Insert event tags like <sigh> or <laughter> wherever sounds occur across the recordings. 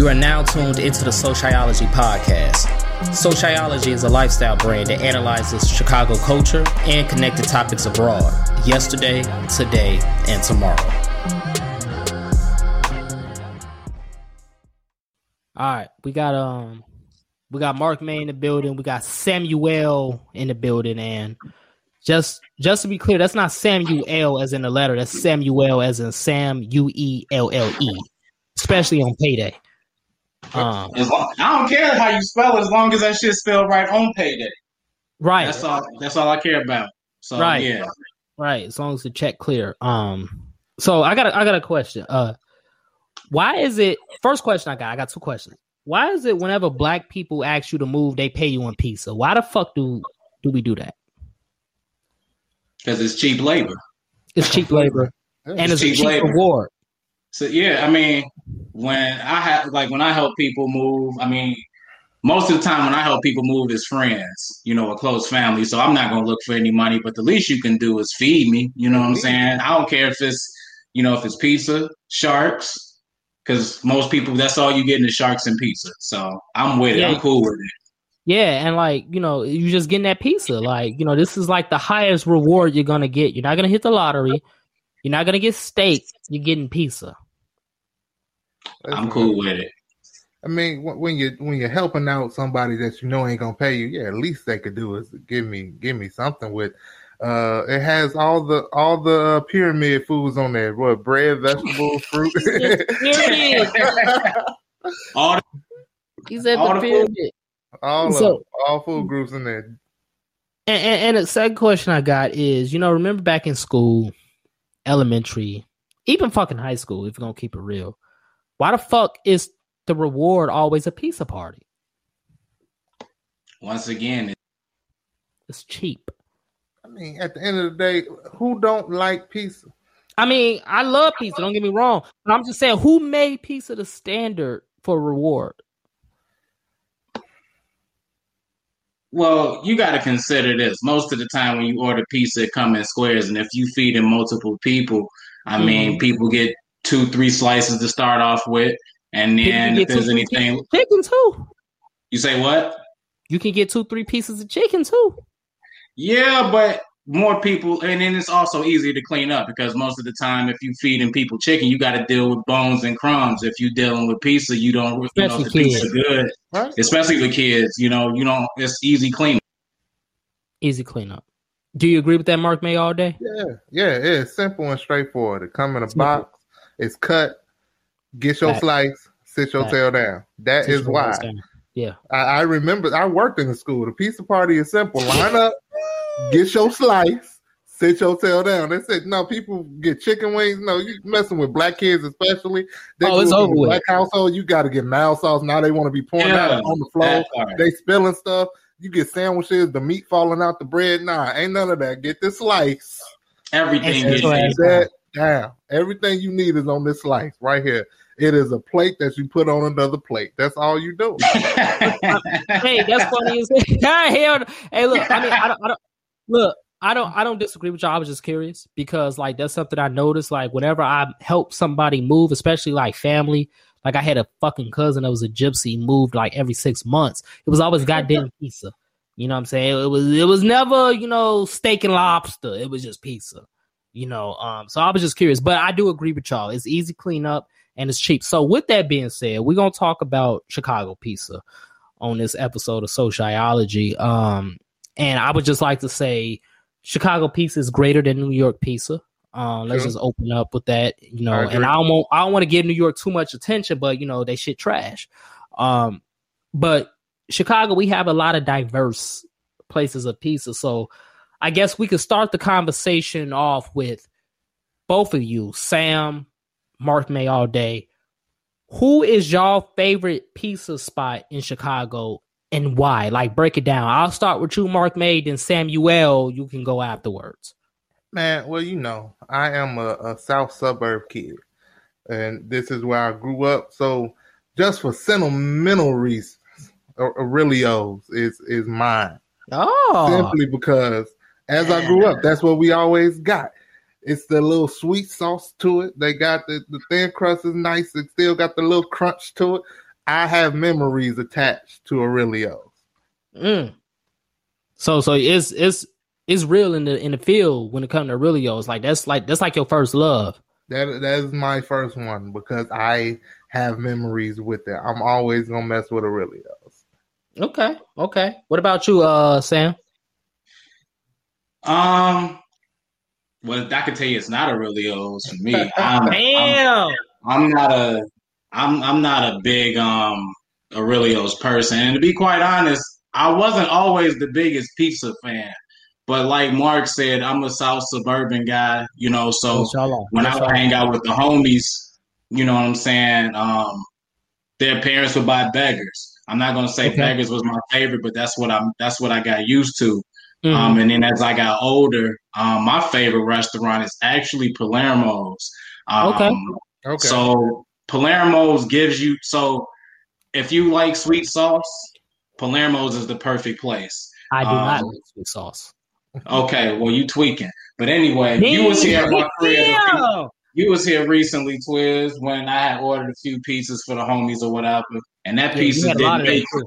You are now tuned into the Sociology Podcast. Sociology is a lifestyle brand that analyzes Chicago culture and connected topics abroad, yesterday, today, and tomorrow. All right, we got um we got Mark May in the building, we got Samuel in the building, and just just to be clear, that's not Samuel as in the letter, that's Samuel as in Sam U E L L E, especially on payday. Um, long, I don't care how you spell as long as that shit spelled right on payday. Right. That's all. That's all I care about. So right. yeah. Right. As long as the check clear. Um. So I got a, I got a question. Uh, why is it? First question I got. I got two questions. Why is it whenever black people ask you to move, they pay you in pizza? Why the fuck do do we do that? Because it's cheap labor. It's cheap labor, <laughs> and it's, it's cheap a cheap labor. reward. So yeah, I mean, when I have like when I help people move, I mean, most of the time when I help people move is friends, you know, a close family. So I'm not gonna look for any money, but the least you can do is feed me. You know what I'm mm-hmm. saying? I don't care if it's, you know, if it's pizza, sharks, because most people that's all you get is sharks and pizza. So I'm with yeah. it. I'm cool with it. Yeah, and like you know, you just getting that pizza. Like you know, this is like the highest reward you're gonna get. You're not gonna hit the lottery. You're not gonna get steak. You're getting pizza. I'm cool with it. I mean, when you when you're helping out somebody that you know ain't gonna pay you, yeah, at least they could do is give me give me something with. Uh, it has all the all the uh, pyramid foods on there. What bread, vegetables, <laughs> fruit. <laughs> all the, he said all the pyramid. All so, of, all food groups in there. And, and, and the second question I got is, you know, remember back in school, elementary, even fucking high school, if you're gonna keep it real why the fuck is the reward always a pizza party? Once again, it's cheap. I mean, at the end of the day, who don't like pizza? I mean, I love pizza. Don't get me wrong, but I'm just saying, who made pizza the standard for reward? Well, you got to consider this. Most of the time, when you order pizza, it comes in squares, and if you feed in multiple people, I mm-hmm. mean, people get two, three slices to start off with, and then if there's anything, chicken too. You say what? You can get two, three pieces of chicken too. Yeah, but more people, and then it's also easier to clean up because most of the time, if you feeding people chicken, you got to deal with bones and crumbs. If you're dealing with pizza, you don't. Especially you know, the pizza good, right? especially with kids. You know, you don't. It's easy cleanup. Easy cleanup. Do you agree with that, Mark May, all day? Yeah, yeah, it's simple and straightforward. It come in a simple. box. It's cut. Get your slice. Sit your tail down. That sit is why. Yeah. I, I, remember I worked in the school. The pizza party is simple. Line up, get your slice, sit your tail down. They said, no, people get chicken wings. No, you messing with black kids especially. They oh, it's over Black household, you got to get mild sauce. Now they want to be pouring yeah, out on the floor. They spilling stuff. You get sandwiches, the meat falling out the bread. Nah, ain't none of that. Get the slice. Everything gets that down. Everything you need is on this slice right here. It is a plate that you put on another plate. That's all you do. <laughs> hey, that's funny. <laughs> Hell, hey, look. I mean, I don't, I don't look. I don't. I don't disagree with y'all. I was just curious because, like, that's something I noticed. Like, whenever I help somebody move, especially like family, like I had a fucking cousin that was a gypsy, moved like every six months. It was always goddamn pizza. You know what I'm saying? It was. It was never, you know, steak and lobster. It was just pizza you know. Um, so I was just curious, but I do agree with y'all. It's easy cleanup and it's cheap. So with that being said, we're gonna talk about Chicago pizza on this episode of Sociology. Um, and I would just like to say Chicago pizza is greater than New York pizza. Um, let's just open up with that, you know. And I don't want I don't want to give New York too much attention, but you know they shit trash. Um, but Chicago, we have a lot of diverse places of pizza, so I guess we could start the conversation off with both of you, Sam, Mark May all day. Who is y'all favorite pizza spot in Chicago and why? Like break it down. I'll start with you, Mark May, then Samuel, you can go afterwards. Man, well, you know, I am a, a south suburb kid. And this is where I grew up. So just for sentimental reasons, Aurelio's is is mine. Oh, simply because as I grew up, that's what we always got. It's the little sweet sauce to it. They got the, the thin crust is nice. It still got the little crunch to it. I have memories attached to Aurelio's. Mm. So so it's it's it's real in the in the field when it comes to Aurelio's. Like that's like that's like your first love. That that is my first one because I have memories with it. I'm always gonna mess with Aurelio's. Okay, okay. What about you, uh, Sam? Um, well, I can tell you, it's not a Aurelio's for me. <laughs> I'm, Damn. I'm, I'm not a, I'm I'm not a big um Aurelio's person, and to be quite honest, I wasn't always the biggest pizza fan. But like Mark said, I'm a South suburban guy, you know. So Inshallah. when I Inshallah. would hang out with the homies, you know what I'm saying? Um, their parents would buy beggars. I'm not gonna say Okay. beggars was my favorite, but that's what I'm. That's what I got used to. Mhm. Um, and then as I got older, um, my favorite restaurant is actually Palermo's. Um, Okay. Okay. So Palermo's gives you so if you like sweet sauce, Palermo's is the perfect place. I do not um, like sweet sauce. Okay, well you tweaking, but anyway, you was here at my crib. a few- Damn. You was here recently, Twiz, when I had ordered a few pizzas for the homies or whatever, and that Yeah, pizza had a lot didn't make. too.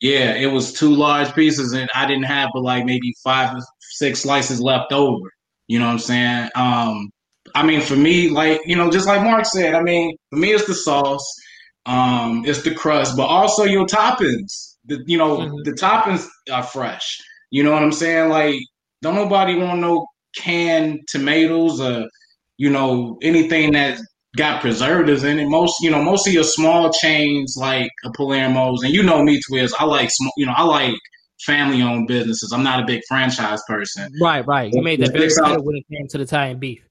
Yeah, it was two large pieces, and I didn't have but like maybe five or six slices left over. You know what I'm saying? Um, I mean, for me, like you know, just like Mark said, I mean, for me, it's the sauce, um, it's the crust, but also your toppings. The you know, Mhm. the toppings are fresh. You know what I'm saying? Like, don't nobody want no canned tomatoes or you know anything that got preservatives in it. Most, you know, most of your small chains like a Palermo's, and you know me, Twiz. I like, sm- you know, I like family-owned businesses. I'm not a big franchise person. Right, right. You made that very clear when it came to the Italian beef.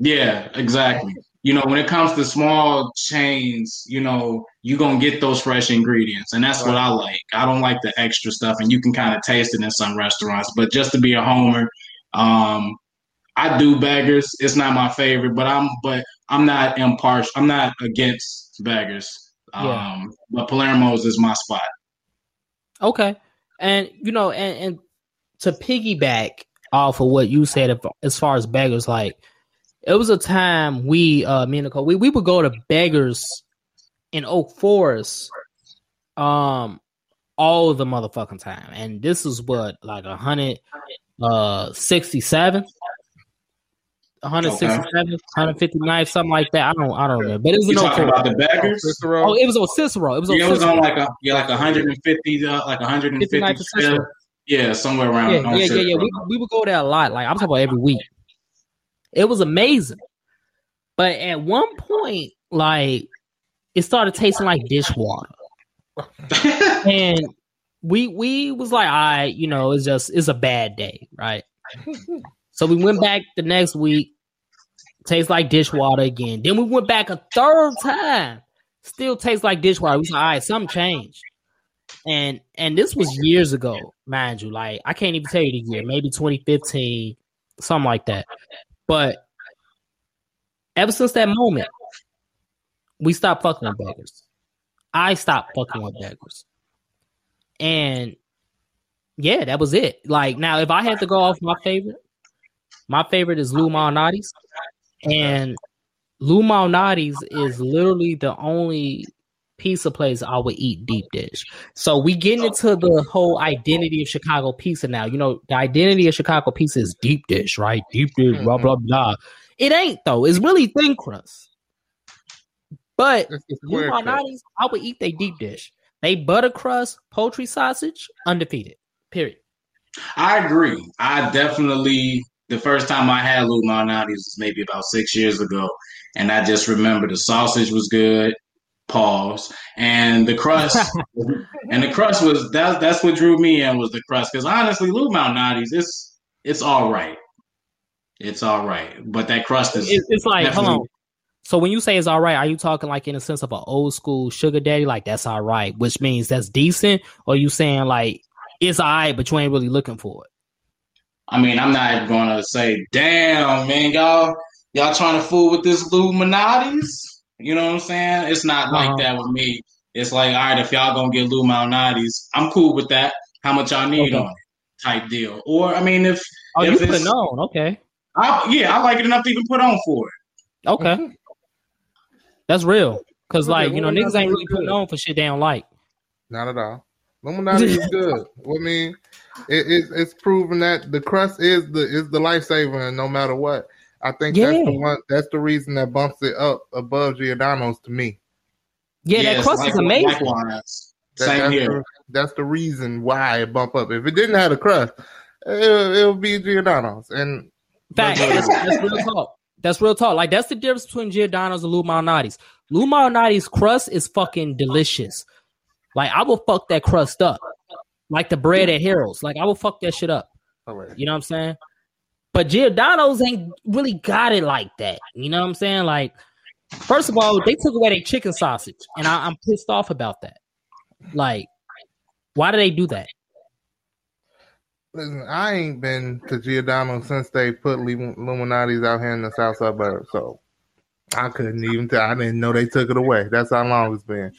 Yeah, exactly. You know, when it comes to small chains, you know, you're gonna get those fresh ingredients, and that's what I like. I don't like the extra stuff, and you can kind of taste it in some restaurants. But just to be a homer, um, I do beggars. It's not my favorite, but I'm but I'm not impartial. I'm not against beggars. Um, Yeah. but Palermo's is my spot. Okay. And you know, and, and to piggyback off of what you said as far as beggars, like it was a time we uh me and Nicole, we, we would go to beggars in Oak Forest um all the motherfucking time. And this is what like a hundred uh sixty seven. 167, 159, something like that. I don't, I don't remember. But it was You an talking about the beggars? Cicero. Oh, it was on Cicero. It was on Yeah, it was Cicero. on like a yeah, like 150, uh, like 150. 59 to Cicero. Yeah, somewhere around. yeah, on yeah, yeah, yeah. We, we would go there a lot. Like I'm talking about every week. It was amazing. But at one point, like it started tasting like dishwater. <laughs> And we we was like, all right, you know, it's just it's a bad day, right? <laughs> so we went back the next week, tastes like dishwater again. Then we went back a third time, still tastes like dishwater. We said, all right, something changed. And and this was years ago, mind you. Like I can't even tell you the year, maybe 2015, something like that. But ever since that moment, we stopped fucking with beggars. I stopped fucking with beggars. And yeah, that was it. Like now, if I had to go off my favorite, my favorite is Lou Malnati's. And Lou Malnati's is literally the only pizza place I would eat deep dish. So we getting into the whole identity of Chicago pizza now. You know, the identity of Chicago pizza is deep dish, right? Deep dish, blah mm-hmm. blah blah. It ain't though. It's really thin crust. But Lou. Malnati's, I would eat they deep dish. They butter crust, poultry sausage, undefeated. Period. I agree. I definitely the first time I had Lou Malnati's was maybe about six years ago, and I just remember the sausage was good. Pause. And the crust, <laughs> and the crust was that. That's what drew me in was the crust. Because honestly, Lou Malnati's, it's it's all right. It's all right, but that crust is It- it's like, hold on. So when you say it's all right, are you talking like in a sense of an old school sugar daddy, like that's all right, which means that's decent, or you saying like it's all right, but you ain't really looking for it? I mean, I'm not gonna say, damn, man, y'all, y'all trying to fool with this Illuminati's. You know what I'm saying? It's not Uh-huh. like that with me. It's like, all right, if y'all gonna get Lou Malnati's, I'm cool with that. How much y'all need Okay. on it? Type deal. Or I mean, if Oh, If you put it's- it on, okay, I, yeah, I like it enough to even put on for it. okay, that's real. Cause Okay, like you know niggas ain't really good. putting on for shit they don't like. Not at all. Illuminati is good. What I mean, it, it, it's proven that the crust is the is the lifesaver, and no matter what, I think that's the one. That's the reason that bumps it up above Giordano's to me. Yeah, that Yes, crust is amazing. likewise. That- Same that's, here. The, that's the reason why it bump up. If it didn't have the crust, it, it would be Giordano's. And Fact, That's that's, that's real talk. That's real talk. Like that's the difference between Giordano's and Lou Malnati's. Lou Malnati's crust is fucking delicious. Like I will fuck that crust up, like the bread at Harold's. Like I will fuck that shit up. You know what I'm saying? But Giordano's ain't really got it like that. You know what I'm saying? Like, first of all, they took away their chicken sausage, and I, I'm pissed off about that. Like, why do they do that? listen, I ain't been to Giordano since they put Lu- Illuminati's out here in the south suburbs. So I couldn't even tell. I didn't know they took it away. That's how long it's been.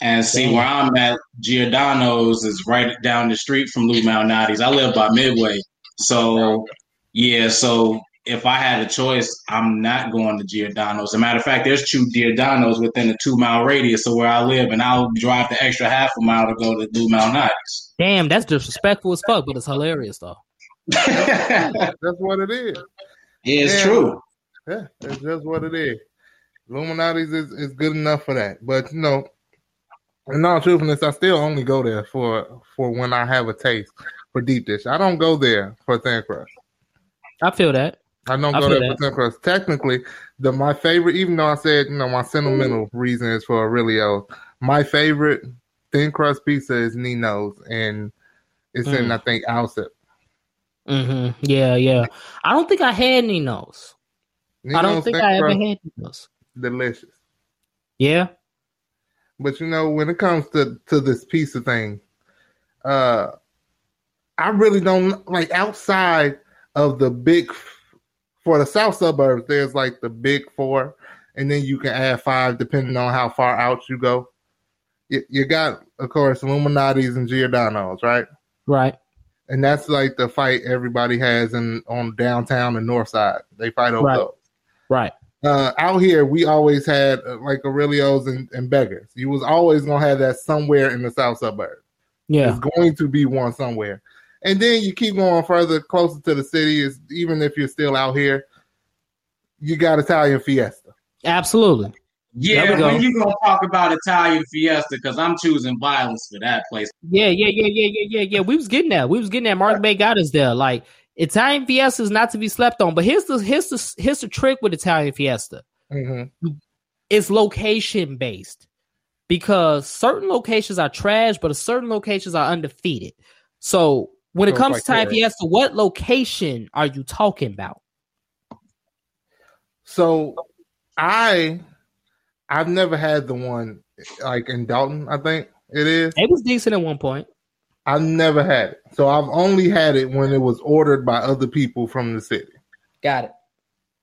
And see Damn. where I'm at, Giordano's is right down the street from Lou Malnati's. I live by Midway. So yeah, so if I had a choice, I'm not going to Giordano's. As a matter of fact, there's two Giordano's within a two mile radius of where I live, and I'll drive the extra half a mile to go to Lou Malnati's. Damn, that's disrespectful as fuck, but it's hilarious though. <laughs> That's what it is. Yeah, it's Yeah. true. Yeah, that's just what it is. Illuminati's is, is good enough for that. But you know, in all truthfulness, I still only go there for for when I have a taste for deep dish. I don't go there for thin crust. I feel that. I don't I go there for thin crust. Technically, the my favorite, even though I said you know my sentimental reason is for Aurelio, my favorite thin crust pizza is Nino's, and it's in Mm. I think Alsip. hmm Yeah, yeah. I don't think I had Nino's. I don't think I ever had Nino's. delicious. Yeah. But you know, when it comes to to this pizza thing, uh, I really don't like outside of the big for the south suburbs. There's like the big four, and then you can add five depending on how far out you go. You, you got, of course, Illuminati's and Giordano's, right? Right. And that's like the fight everybody has in on downtown and north side. They fight over Right. those. Right. Uh, out here we always had uh, like Aurelios and, and beggars. You was always gonna have that somewhere in the south suburb. Yeah. it's going to be one somewhere. And then you keep going further closer to the city, is even if you're still out here, you got Italian Fiesta. Absolutely. Yeah, we go. when you gonna talk about Italian Fiesta? Because I'm choosing violence for that place. Yeah, yeah, yeah, yeah, yeah, yeah, yeah. We was getting that. We was getting that. Mark May got us there. Like Italian Fiesta is not to be slept on. But here's the here's the here's the trick with Italian Fiesta. hmm It's location based because certain locations are trash, but certain locations are undefeated. So when it comes to Italian. Fiesta, what location are you talking about? So I I've never had the one like in Dolton, I think it is. It was decent at one point. I've never had it. So I've only had it when it was ordered by other people from the city. Got it.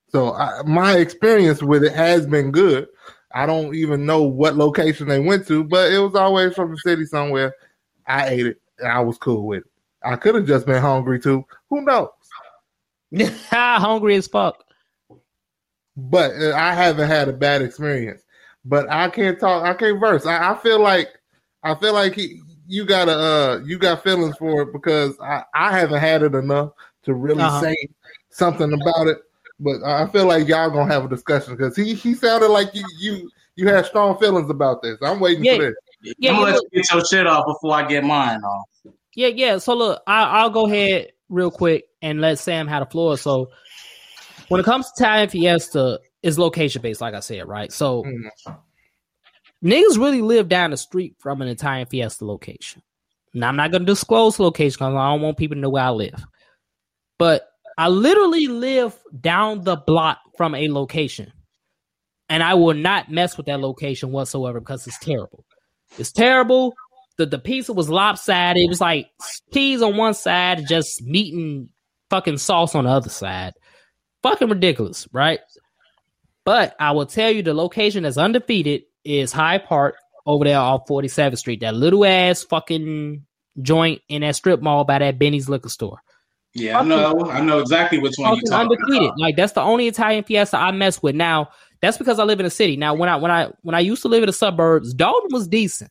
So I, my experience with it has been good. I don't even know what location they went to, but it was always from the city somewhere. I ate it. And I was cool with it. I could have just been hungry too. Who knows? <laughs> Hungry as fuck. But uh, I haven't had a bad experience. But I can't talk. I can't verse. I, I feel like I feel like he, you got a uh, you got feelings for it because I, I haven't had it enough to really Uh-huh. say something about it. But I feel like y'all gonna have a discussion because he he sounded like you you you had strong feelings about this. I'm waiting Yeah. for this. Yeah, I'm gonna let you get your shit off before I get mine off. yeah, yeah. So look, I, I'll go ahead real quick and let Sam have the floor. So when it comes to Italian Fiesta, it's location based, like I said, right? So Mm. Niggas really live down the street from an Italian Fiesta location. Now I'm not gonna disclose location because I don't want people to know where I live. But I literally live down the block from a location. And I will not mess with that location whatsoever because it's terrible. It's terrible. The the pizza was lopsided. It was like cheese on one side, just meat and fucking sauce on the other side. Fucking ridiculous, right? But I will tell you the location that's undefeated is Hyde Park over there off 47th Street. That little ass fucking joint in that strip mall by that Benny's liquor store. Yeah, I know. I know exactly which one you Fucking talking undefeated. about. Like that's the only Italian fiesta I mess with. Now, That's because I live in a city. Now, when I when I when I used to live in the suburbs, Dolton was decent.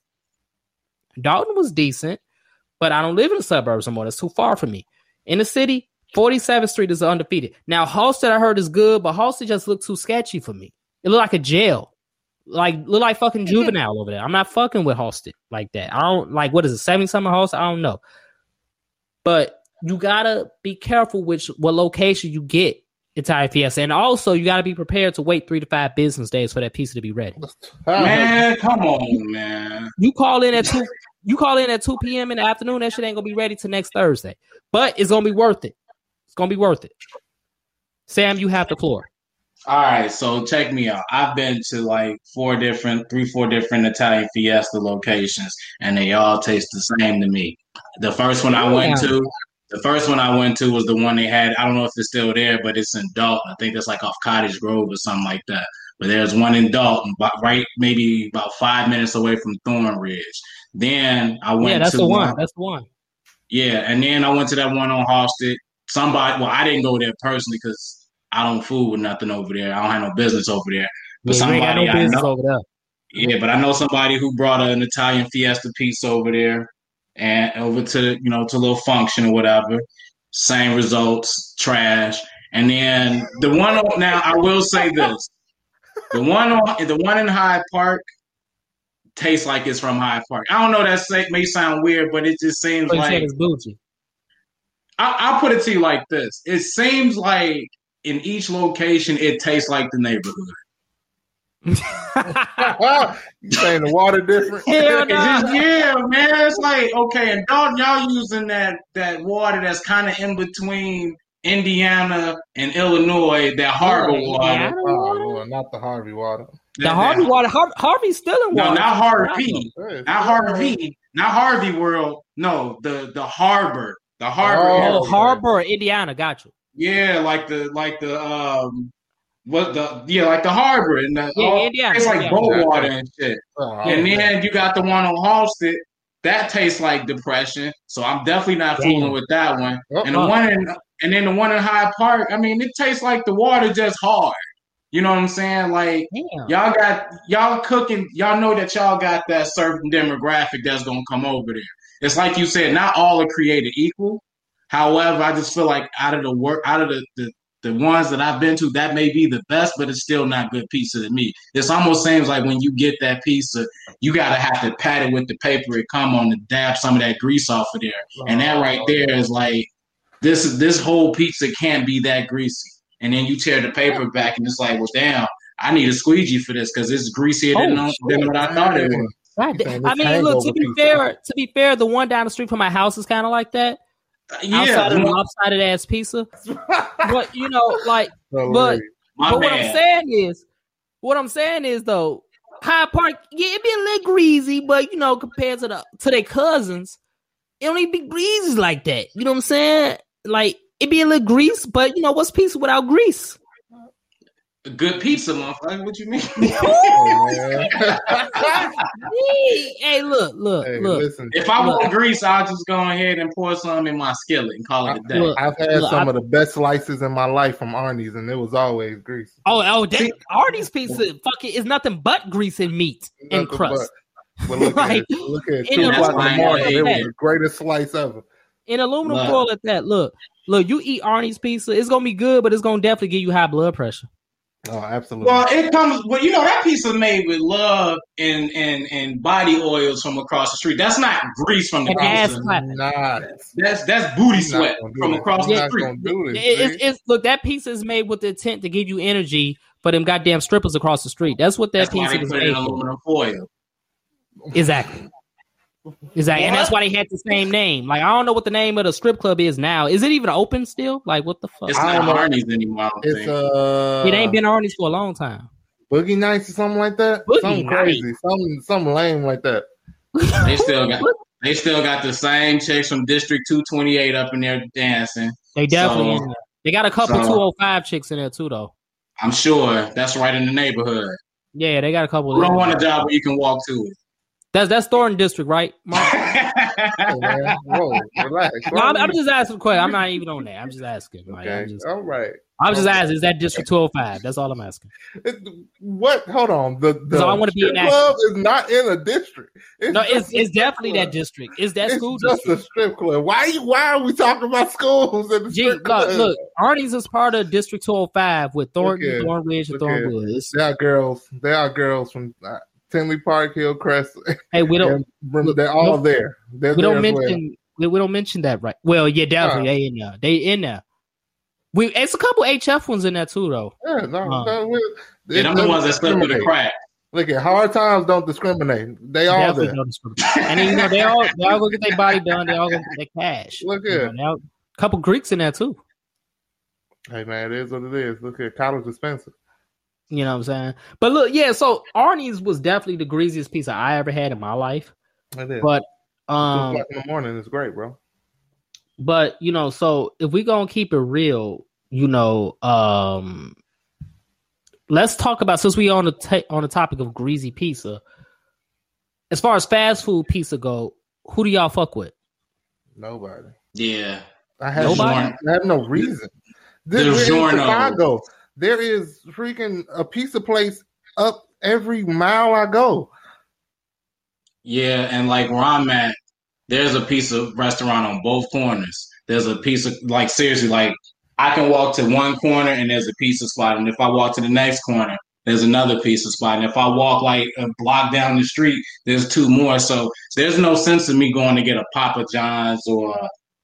Dolton was decent, but I don't live in the suburbs anymore. That's too far from me. In the city, 47th Street is undefeated. Now, Halsted I heard is good, but Halsted just looked too sketchy for me. It looked like a jail. Like look like fucking juvenile over there. I'm not fucking with Halsted like that. I don't like what is it, seven something Halsted? I don't know. But you gotta be careful which what location you get Italian Fiesta. And also you gotta be prepared to wait three to five business days for that pizza to be ready. Man, come on, man. You call in at two you call in at 2 p.m. in the afternoon, that shit ain't gonna be ready till next Thursday. But it's gonna be worth it. It's gonna be worth it. Sam, you have the floor. All right, so check me out. I've been to like four different, three, four different Italian Fiesta locations, and they all taste the same to me. The first one I went to, the first one I went to was the one they had. I don't know if it's still there, but it's in Dolton. I think that's like off Cottage Grove or something like that. But there's one in Dolton, right, maybe about five minutes away from Thornridge. Then I went yeah, that's to the one. one- That's the one. yeah, and then I went to that one on Halsted. Somebody, well, I didn't go there personally because I don't fool with nothing over there. I don't have no business over there. But Yeah, you ain't got somebody no I know, over there. yeah, but I know somebody who brought an Italian Fiesta piece over there and over to you know to a little function or whatever. Same results, trash. And then the one on, now I will say this: the one on the one in Hyde Park tastes like it's from Hyde Park. I don't know that say, may sound weird, but it just seems But you said like it's bougie. I'll put it to you like this: it seems like in each location it tastes like the neighborhood. <laughs> you saying the water different? Hell It's just, yeah, man. It's like okay, and Dolton, y'all using that that water that's kind of in between Indiana and Illinois, that oh, harbor water. Indiana Oh. Lord, not the Harvey water. The That- Harvey that- water. Har- Harvey's still in No, water. not Harvey. Hey, Not Harvey. Not Harvey World. No, the the harbor. The harbor. Oh, area. Oh, Harbor, Indiana. Got you. Yeah, like the like the um what the yeah like the harbor and the Yeah, oh, Indiana, it's like Indiana. boat water and shit. Oh, And man. then you got the one on Halsted that tastes like depression. So I'm definitely not Damn. fooling with that one. Oh, And the oh. one in and then the one in Hyde Park, I mean, it tastes like the water just hard. You know what I'm saying? Like Damn. y'all got y'all cooking, y'all know that y'all got that certain demographic that's gonna come over there. It's like you said, not all are created equal. However, I just feel like out of the work, out of the, the the ones that I've been to, that may be the best, but it's still not good pizza to me. This almost seems like when you get that pizza, you gotta have to pat it with the paper and come on to dab some of that grease off of there. And that right there is like this is this whole pizza can't be that greasy. And then you tear the paper back and it's like, well damn, I need a squeegee for this because it's greasier than, Oh, than what I thought it was. God You saying damn. I mean, look. To be pizza. fair, to be fair, the one down the street from my house is kind of like that. Yeah, outside of the mm-hmm. my, lopsided ass pizza. <laughs> But you know, like, Hilarious. my but what I'm saying is, what I'm saying is though, Hyde Park, yeah, it be a little greasy, but you know, compared to the to their cousins, it don't even be greasy like that. You know what I'm saying? Like it be a little grease, but you know what's pizza without grease? Good pizza, motherfucker. What you mean? Hey, <laughs> hey, <laughs> hey, look, look, Hey, look. listen, if I Look. want grease, I'll just go ahead and pour some in my skillet and call it a day. Look. I've had Look, some I- of the best slices in my life from Arnie's, and it was always grease. Oh, oh, that See- Artie's pizza, fucking is nothing but grease and meat and crust. But, <laughs> but look Like, at it. Look at it. Two o'clock in the morning. It was the greatest slice ever. In aluminum foil at that. Look, look, you eat Arnie's pizza, it's gonna be good, but it's gonna definitely give you high blood pressure. Oh, absolutely. Well, it comes. Well, you know that piece pizza made with love and and and body oils from across the street. That's not grease from the And ass pizza. clap. That's that's booty He's not sweat from that. across He's the not street. do this, It- it's, it's look that pizza is made with the intent to give you energy for them goddamn strippers across the street. That's what that That's why pizza they was put it made for. aluminum foil. Exactly. Exactly, and that's why they had the same name. Like I don't know what the name of the strip club is now. Is it even open still? Like what the fuck? It's I not. Arnie's anymore. It's think. uh, it ain't been Arnie's for a long time. boogie nights or something like that. Boogie something crazy, something something lame like that. they still got <laughs> they still got the same chicks from District Two Twenty Eight up in there dancing. They definitely So- They got a couple so- 205 chicks in there too, though. I'm sure that's right in the neighborhood. Yeah, they got a couple. You don't want a job where you can walk to it. That's that's Thornton District, right? Mark? <laughs> Hey, man, whoa, relax. no, I'm, I'm just asking a question. I'm not even on that. I'm just asking. Like, okay. I'm just, All right. I was just asking, is that District 205? That's all I'm asking. It, what? Hold on. The the I wanna be strip an club is not in a district. It's No, it's it's definitely club. that district. Is that It's school just district. a strip club. Why? Why are we talking about schools and the Gee, strip look, club? look, Arnie's is part of District 205 with Thornton, Look Thornridge, and look at- Thornwood. It's- There are girls. There are girls from uh, Tinley Park, Hillcrest. Hey, we don't <laughs> and Brim- they're all nope. there. They're we there don't as well. mention we, we don't mention that right. Well, yeah, definitely they in there. They in there. We it's a couple HF ones in there too, though. Yeah, no, Uh, no, we- Yeah, it them the ones that slip through the crack. Look at hard times don't discriminate. They all Definitely there. don't discriminate. And you know they all they all go get their body done. They all go get their cash. Look You here. know, they couple Greeks in there too. Hey man, it is what it is. Look at college expensive. You know what I'm saying? But look, yeah. So Arnie's was definitely the greasiest pizza I ever had in my life. It is. But um, o'clock in the morning is great, bro. but you know, so if we gonna keep it real, you know, um, let's talk about since we on the ta- on the topic of greasy pizza. As far as fast food pizza go, who do y'all fuck with? Nobody. Yeah. I have, Nobody? I have no reason. This There's we're. Chicago. There is freaking a pizza place up every mile I go. Yeah, and like where I'm at, there's a pizza restaurant on both corners. There's a pizza like seriously, like I can walk to one corner and there's a pizza spot, and if I walk to the next corner, there's another pizza spot, and if I walk like a block down the street, there's two more. So there's no sense of me going to get a Papa John's or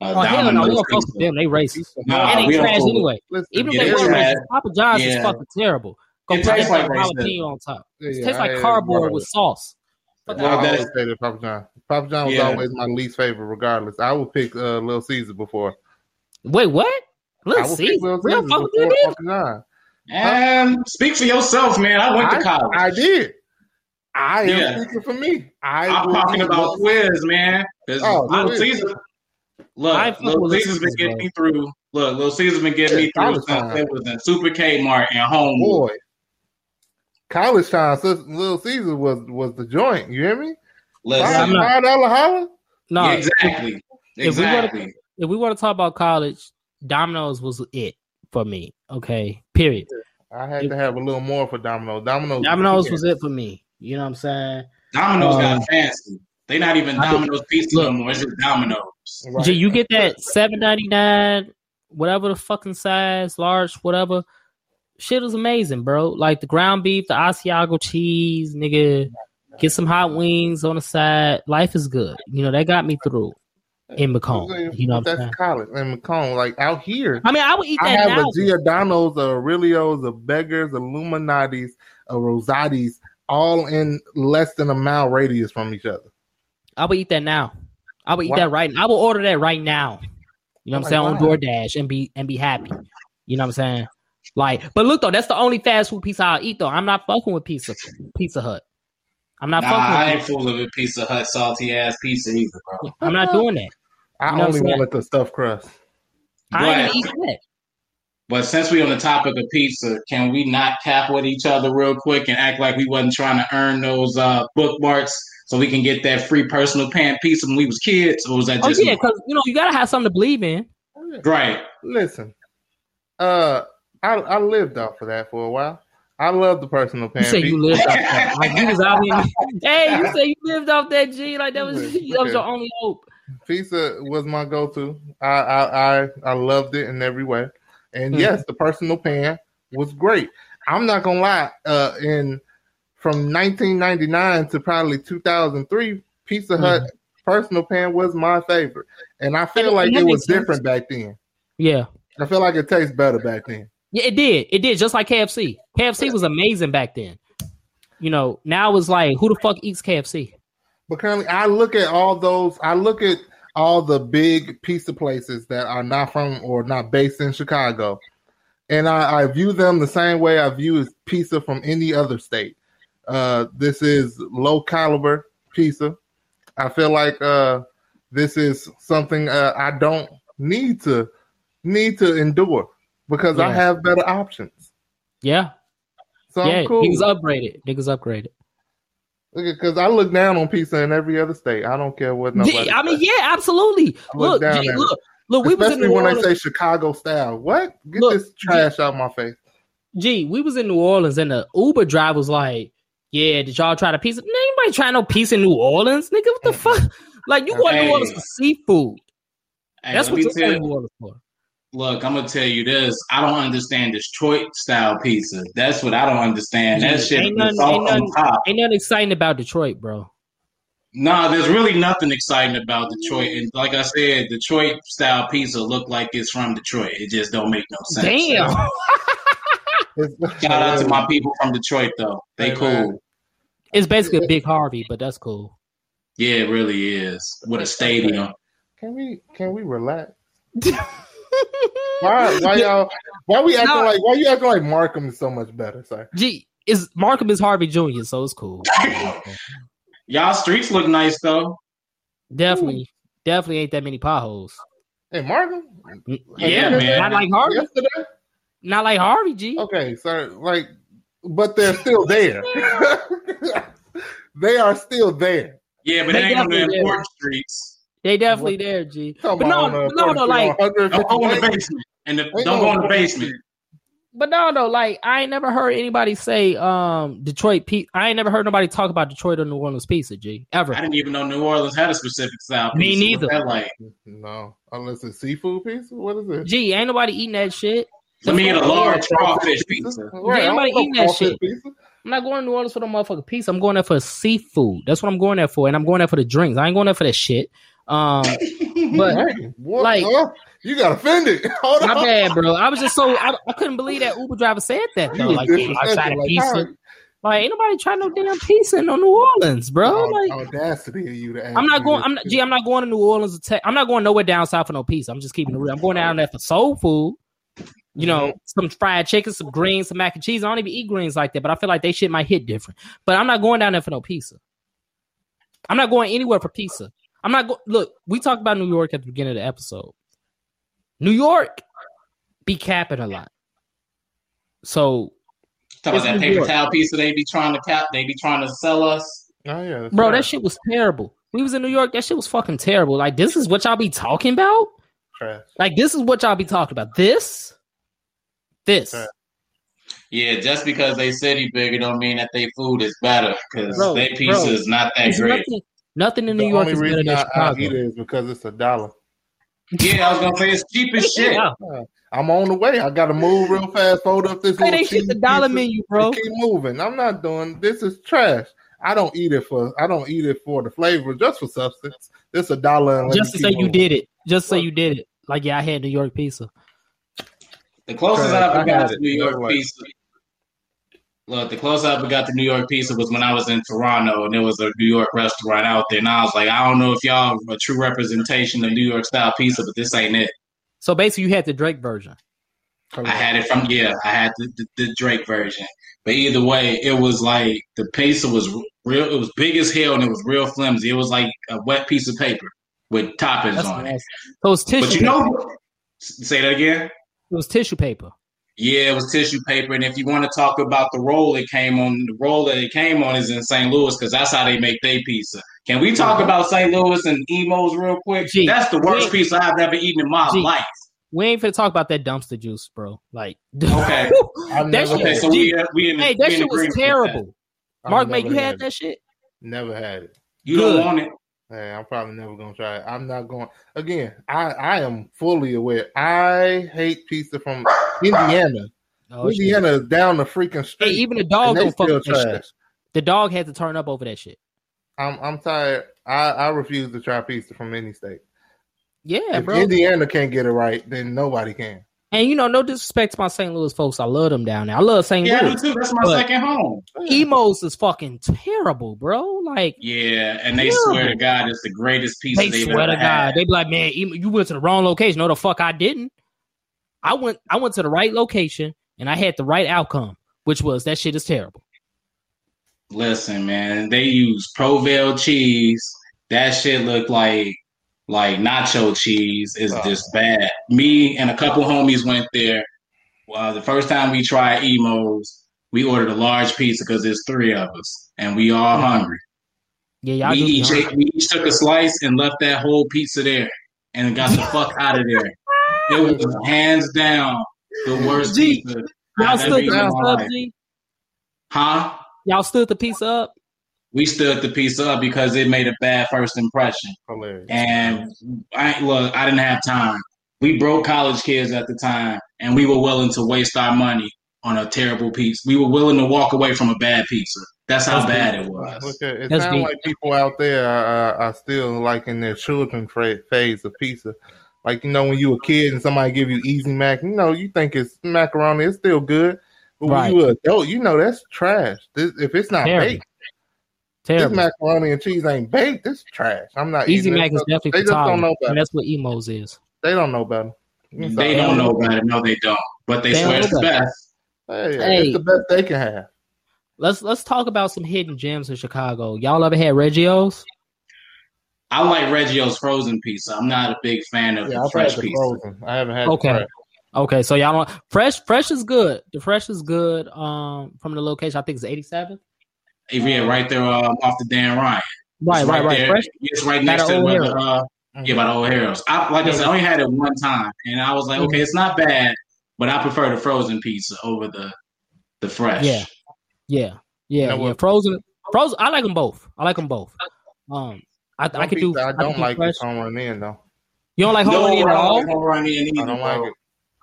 a, a Oh hell no, we Domino's don't fuck with them. They racist. Nah, and we they trash anyway. Listen, Even if they were trash. racist, Papa John's is fucking terrible. Go It put tastes like jalapeno on top. It yeah, tastes like cardboard with sauce. Fuck Well, that. that- always say that Papa John. Papa John was Yeah. always my least favorite, regardless. I would pick uh, Little Caesar before. Wait, what? I Let's see. pick Little We don't Caesar fuck with before you, dude. Papa John. And speak for yourself, man. I went to college. I did. I am Yeah. speaking for me. I I'm talking about Little- quiz, man. 'Cause Oh, Little Caesar. Look, I fuck Little with Little Caesar's been getting bro. me through. Look, Little Caesar's been getting me through since it was in Super Kmart and Homewood. boy. College time, so Little Caesar was was the joint. You hear me? Listen, I'm Five not- five dollar holler. No, Yeah, exactly, if we wanna- exactly. if we want to talk about college, Domino's was it for me. Okay, period. I had to have a little more for Domino's. Domino's, Domino's was it for me. You know what I'm saying? Domino's Um, got fancy. They not even Domino's pizza look. no more. It's just Domino's. Right. Gee, you get that seven ninety nine, whatever the fucking size, large, whatever. Shit is amazing, bro. Like the ground beef, the Asiago cheese, nigga. Get some hot wings on the side. Life is good. You know, that got me through in Macomb. You know what I'm that's saying? college and Macomb. Like out here, I mean, I would eat that. I that have now. a Giordano's, a Aurelio's, a Beggars, Illuminati's, a Rosati's, all in less than a mile radius from each other. I would eat that now. I would eat Why? that right. Now. I will order that right now. You know what I'm saying Like, on why? DoorDash and be and be happy. You know what I'm saying? Like, but look though, that's the only fast food pizza I'll eat though. I'm not fucking with pizza Pizza Hut. I'm not Nah, fucking. I with ain't fooling with Pizza Hut salty ass pizza either, bro. <laughs> I'm not doing that. I You know only I'm saying? wanted the stuffed crust. I ain't But, gonna eat that. but since we're on the topic of pizza, can we not cap with each other real quick and act like we wasn't trying to earn those uh, bookmarks so we can get that free personal pan pizza when we was kids, or was that just? Oh just yeah, because you know you gotta have something to believe in. right? Listen, uh, I I lived off of that for a while. I love the personal pan. You say you pizza. lived off that. Like you was out here. <laughs> Hey, you say you lived off that G. Like that was <laughs> that was your only hope. Pizza was my go-to. I I I, I loved it in every way. And Mhm. yes, the personal pan was great. I'm not gonna lie. Uh, in from 1999 to probably 2003, Pizza Hut mm-hmm. personal pan was my favorite, and I feel And- like it was sense. different back then. Yeah. I feel like it tastes better back then. Yeah, it did. It did, just like KFC. KFC was amazing back then. You know, now it's like, who the fuck eats KFC? But currently, I look at all those. I look at all the big pizza places that are not from or not based in Chicago, and I, I view them the same way I view pizza from any other state. Uh, this is low caliber pizza. I feel like uh, this is something uh, I don't need to need to endure because I have better options. Yeah. So yeah. I'm cool. Niggas upgraded. Niggas upgraded. Because I look down on pizza in every other state. I don't care what nobody. Yeah, I mean, yeah, absolutely. I look Look, G, look, Look, we was in Especially New when Orleans. they say Chicago style. What? Get Look, this trash out my face. Gee, we was in New Orleans and the Uber driver was like, "Yeah, did y'all try the pizza? Anybody try no pizza in New Orleans, nigga? What the fuck? Like you want to New Orleans for seafood? Hey, That's what you're tell New Orleans for." Look, I'm gonna tell you this. I don't understand Detroit style pizza. That's what I don't understand. Yeah, that shit ain't nothing- ain't on nothing- top. Ain't nothing exciting about Detroit, bro. nah, there's really nothing exciting about Detroit. And like I said, Detroit style pizza look like it's from Detroit. It just don't make no sense. Damn. <laughs> Shout out to my people from Detroit though. They Hey, cool. man. It's basically a big Harvey, but that's cool. Yeah, it really is. With a stadium. Can we can we relax? <laughs> Why why y'all why we acting No. like why you acting like Markham is so much better, sir? Gee, is Markham is Harvey Jr., so it's cool. <laughs> Y'all streets look nice though. definitely, definitely ain't that many potholes. Hey Markham? Mm, yeah, man. Not like Harvey. Yesterday? Not like Harvey, G. Okay, sir. Like but they're still there. <laughs> they are still there. Yeah, but They it ain't on the definitely important streets. They definitely there, G. Talking But no, on, uh, no, no, like, Don't go in the basement. And the, don't no go in the basement. but no, no, like I ain't never heard anybody say um Detroit. Pe- I ain't never heard nobody talk about Detroit or New Orleans pizza, G. Ever. I didn't even know New Orleans had a specific style. Me pizza. neither. That like? No, unless it's seafood pizza. What is it? G, ain't nobody eating that shit. Let me get a large crawfish pizza. Right, I don't Anybody know eating that crawfish shit? Pizza. I'm not going to New Orleans for the motherfucking pizza. I'm going there for seafood. That's what I'm going there for, and I'm going there for the drinks. I ain't going there for that shit. Um, <laughs> but Hey, what? Like- Huh? you got offended. <laughs> Hold my on. bad, bro. I was just so I, I couldn't believe that Uber driver said that though. Like, yeah, I tried like, pizza. how- Like, ain't nobody trying no damn pizza in no New Orleans, bro. Like, audacity of you to ask I'm not going. I'm not. shit. Gee, I'm not going to New Orleans. To te- I'm not going nowhere down south for no pizza. I'm just keeping it real. I'm going down there for soul food. You know, Mm-hmm. some fried chicken, some greens, some mac and cheese. I don't even eat greens like that, but I feel like they shit might hit different. But I'm not going down there for no pizza. I'm not going anywhere for pizza. I'm not. Go- Look, we talked about New York at the beginning of the episode. New York be capping a lot. So, Talking about that New paper York. towel pizza they be trying to cap, they be trying to sell us. Oh yeah, bro, right. that shit was terrible. We was in New York. That shit was fucking terrible. Like, this is what y'all be talking about. trash. Like this is what y'all be talking about. This, this, Yeah, just because they said city bigger don't mean that their food is better because Bro, their pizza bro. is not that great. nothing, nothing in The New York only is better than I, I eat it is because it's a dollar. Yeah, I was gonna say it's cheap as <laughs> shit. Yeah. I'm on the way. I got to move real fast. Fold up this Hey, little they shit the dollar pizza menu, and bro. Keep moving. I'm not doing this. Is trash. I don't eat it for. I don't eat it for the flavor, just for substance. This a dollar. and Just to say keep you did it. Just to say you did it. Like yeah, I had New York pizza. The closest Trash. I ever got to. New York pizza. Look, the closest I ever got to New York pizza was when I was in Toronto, and there was a New York restaurant out there, and I was like, I don't know if y'all are a true representation of New York style pizza, but this ain't it. So basically, you had the Drake version. I had it from yeah, I had the, the, the Drake version, but either way, it was like the pizza was real. It was big as hell, and it was real flimsy. It was like a wet piece of paper with toppings That's on it. nice. So it's tissue. But you paper. know, say that again. It was tissue paper. Yeah, it was tissue paper, and if you want to talk about the roll it came on, the roll that it came on is in St. Louis because that's how they make their pizza. Can we talk mm-hmm. about St. Louis and Imo's real quick? Gee, that's the worst gee. pizza I've ever eaten in my Gee. life. We ain't finna talk about that dumpster juice, bro. Like, <laughs> Okay. That shit. Okay, so we uh, we in hey, that in shit was agreement that. terrible. Mark, never man, you had it. that shit. Never had it. You Good. don't want it. Hey, I'm probably never gonna try it. I'm not going again. I I am fully aware. I hate pizza from Indiana. Oh. Indiana is down the freaking Hey, street. even the dog don't fuck with that shit. The dog had to turn up over that shit. I'm I'm tired. I, I refuse to try pizza from any state. Yeah, if bro. Indiana can't get it right, then nobody can. And you know, no disrespect to my St. Louis folks. I love them down there. I love St. Louis. Yeah, Louis. too. That's my But- second home. Imo's is fucking terrible, bro. Like Yeah, and they Terrible. swear to God it's the greatest piece they they've swear ever to God, had. they be like, man, Imo- you went to the wrong location. No, the fuck, I didn't. I went, I went to the right location, and I had the right outcome, which was that shit is terrible. Listen, man, they use Provel cheese. That shit looked like like nacho cheese. Is just bad. Me and a couple homies went there. Well, the first time we tried Imo's, we ordered a large pizza because there's three of us, and we all mm-hmm. hungry. Yeah, y'all we each hungry. ate, we each took a slice and left that whole pizza there. and got the fuck <laughs> out of there. It was hands down the worst G, pizza. Y'all stood the piece up. G? Huh? Y'all stood the piece up? We stood the piece up because it made a bad first impression. Hilarious. And I look, I didn't have time. We broke college kids at the time, and we were willing to waste our money on a terrible pizza. We were willing to walk away from a bad pizza. That's how That's bad it was. at, it That's sounds deep. like people out there are, are, are still like in their children phase of pizza. Like you know, when you a kid and somebody give you easy mac, you know, you think it's macaroni, it's still good. But Right. when you an adult, you know that's trash. This, if it's not Terrible. baked, this macaroni and cheese ain't baked. It's trash. I'm not Easy eating Mac it. is definitely They just don't know better. and that's what Imo's is. They don't know better. It's They don't know about it. No, they don't. But they They swear it's the best. Hey, Hey. it's the best they can have. Let's let's talk about some hidden gems in Chicago. Y'all ever had Reggio's? I like Reggio's frozen pizza. I'm not a big fan of Yeah, the fresh the pizza. frozen. I haven't had Okay. the fresh. Okay, so y'all don't fresh fresh is good. The fresh is good. Um, from the location, I think it's eighty seven. If yeah, right there um, off the Dan Ryan. Right, It's right, right. there. Fresh. It's right next to Old where the, Harrods. uh, Mhm. yeah, by the old heroes. I, like I said, I only had it one time, and I was like, okay, it's not bad, but I prefer the frozen pizza over the the fresh. Yeah. Yeah, yeah, know yeah. what? Frozen, frozen. I like them both. I like them both. Um, I, One I could do. I don't do like fresh. Home Run Inn though. You don't like No, run in I at don't all. like Home Run Inn either, I don't like it.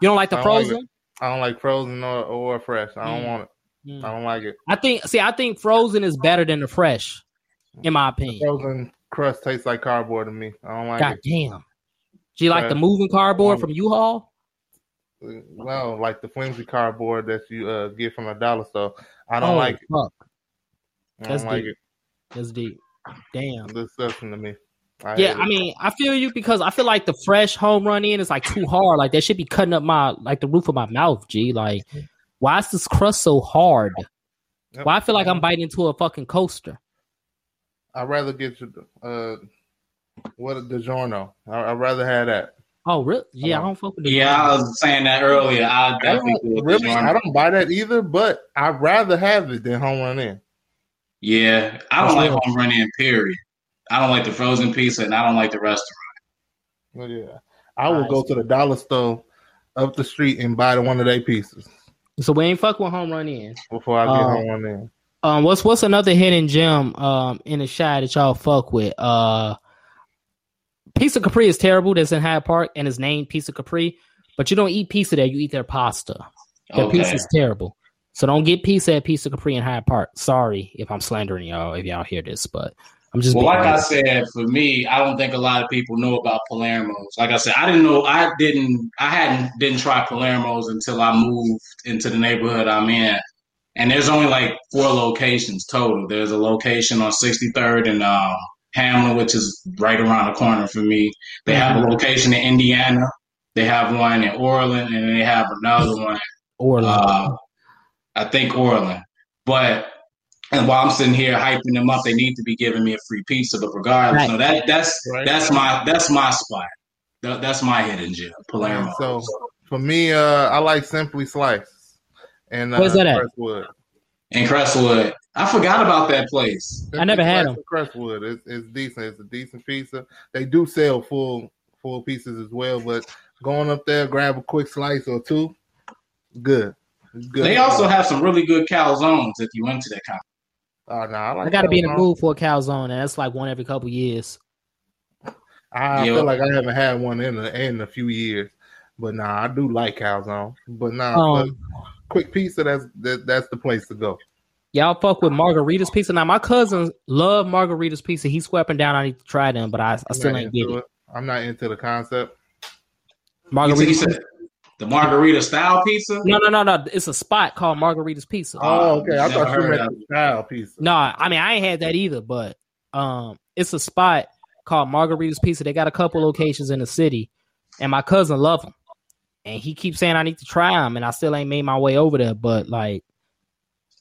You don't like the I don't like frozen. I don't like frozen or, or fresh. I don't Mm. want it. Mm. I don't like it. I think. See, I think frozen is better than the fresh, in my opinion. Frozen crust tastes like cardboard to me. I don't like God damn. Do you like Yeah. the moving cardboard Um, from U-Haul? it. Well, like the flimsy cardboard that you uh, get from a dollar store. I don't oh, like it. fuck. I that's don't like deep. it. That's deep. Damn. Disgusting to me. I Yeah, I mean, I feel you because I feel like the fresh Home Run Inn is like too hard. Like that should be cutting up my like the roof of my mouth. G, like why is this crust so hard? Yep. Why I feel like I'm biting into a fucking coaster. I'd rather get you uh what a DiGiorno. I, I'd rather have that. Oh, really? Yeah, I don't fuck with the Yeah, I was saying that earlier. I I definitely don't, do. really, I don't buy that either, but I'd rather have it than Home Run Inn. Yeah, I don't For like sure. Home Run Inn. Period. I don't like the frozen pizza, and I don't like the restaurant. Well, yeah, I will Nice. go to the dollar store up the street and buy the one of their pieces So we ain't fuck with Home Run Inn. before I get Oh. Home Run Inn. Um, what's what's another hidden gem um in the Chi that y'all fuck with? Uh, pizza Capri is terrible. That's in Hyde Park and it's named Pizza Capri, but you don't eat pizza there. You eat their pasta. Their Okay. pizza is terrible. So don't get pizza at Pizza Capri in Hyde Park. Sorry if I'm slandering y'all if y'all hear this, but I'm just Well, like I said, for me, I don't think a lot of people know about Palermo's. Like I said, I didn't know. I didn't. I hadn't didn't try Palermo's until I moved into the neighborhood I'm in. And there's only like four locations total. There's a location on 63rd and um, Hamlin, which is right around the corner for me. They have a location in Indiana. They have one in Orland, and they have another one or uh, I think Orland. But and while I'm sitting here hyping them up, they need to be giving me a free pizza. But regardless, Right. no, that that's Right. that's my that's my spot. That, that's my hidden gem, Palermo. So for me, uh, I like Simply Slice and uh, Where's that at? Crestwood. in Crestwood, I forgot about that place. I never had them. in Crestwood. It's, it's decent. It's a decent pizza. They do sell full full pieces as well, but going up there, grab a quick slice or two, good. Good. They also have some really good calzones if you went to that con. Oh, no, I, like I got to be in the mood for a calzone, and that's like one every couple years. I Yeah. feel like I haven't had one in a, in a few years, but nah, I do like calzone. But nah, Um, quick pizza. That's that, that's the place to go. y'all fuck with Margarita's Pizza. Now my cousins love Margarita's Pizza. He's swept down. I need to try them, but I, I still ain't get into it. I'm not into the concept. You Margarita's. Said the margarita style pizza. No, no, no, no. It's a spot called Margarita's Pizza. Oh, okay. I never thought you heard meant style pizza. No, I mean I ain't had that either, but um, it's a spot called Margarita's Pizza. They got a couple locations in the city, and my cousin love them, and he keeps saying I need to try them, and I still ain't made my way over there. But like,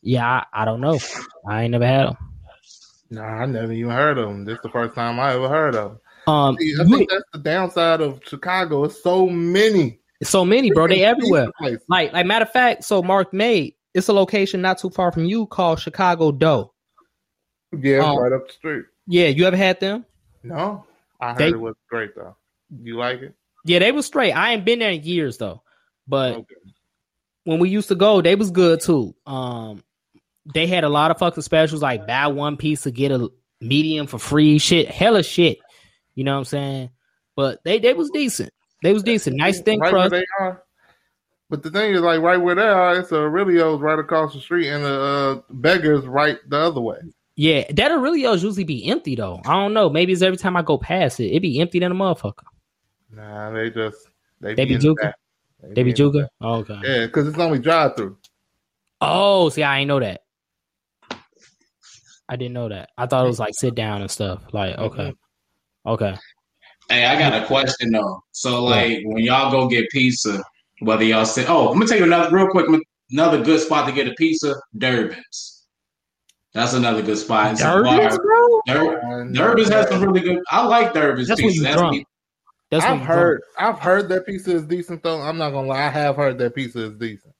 yeah, I, I don't know. I ain't never had them. Nah, I never even heard of them. This is the first time I ever heard of them. Um, See, I think that's the downside of Chicago. It's so many. So many, bro. They everywhere. Like, like matter of fact, so Mark May it's a location not too far from you called Chicago Dough. Yeah, Um, right up the street. Yeah, you ever had them? No, I heard They- it was great though. You like it? Yeah, they was straight. I ain't been there in years though, but Okay. when we used to go, they was good too. Um, they had a lot of fucking specials like buy one piece to get a medium for free. Shit, hella shit. You know what I'm saying? But they they was decent. They was decent. Nice thin right crust. they. But the thing is, like right where they are, it's a Aurelio's right across the street, and the uh, beggars right the other way. Yeah, that Aurelio's usually be empty though. I don't know. Maybe it's every time I go past it, it be empty than a motherfucker. Nah, they just they, They be in the juking? back. They be juking. Oh, okay. Yeah, because it's only drive through. Oh, see, I ain't know that. I didn't know that. I thought it was like sit down and stuff. Like, okay, okay. Hey, I got a question though. So, like, when y'all go get pizza, whether y'all say, "Oh, I'm gonna tell you another real quick, another good spot to get a pizza, Durbin's." That's another good spot. Durbin's, bro. Dur- And, Durbin's has some really good. I like Durbin's That's when pizza. you That's drunk. That's I've what you heard. I've heard that pizza is decent though. I'm not gonna lie. I have heard that pizza is decent.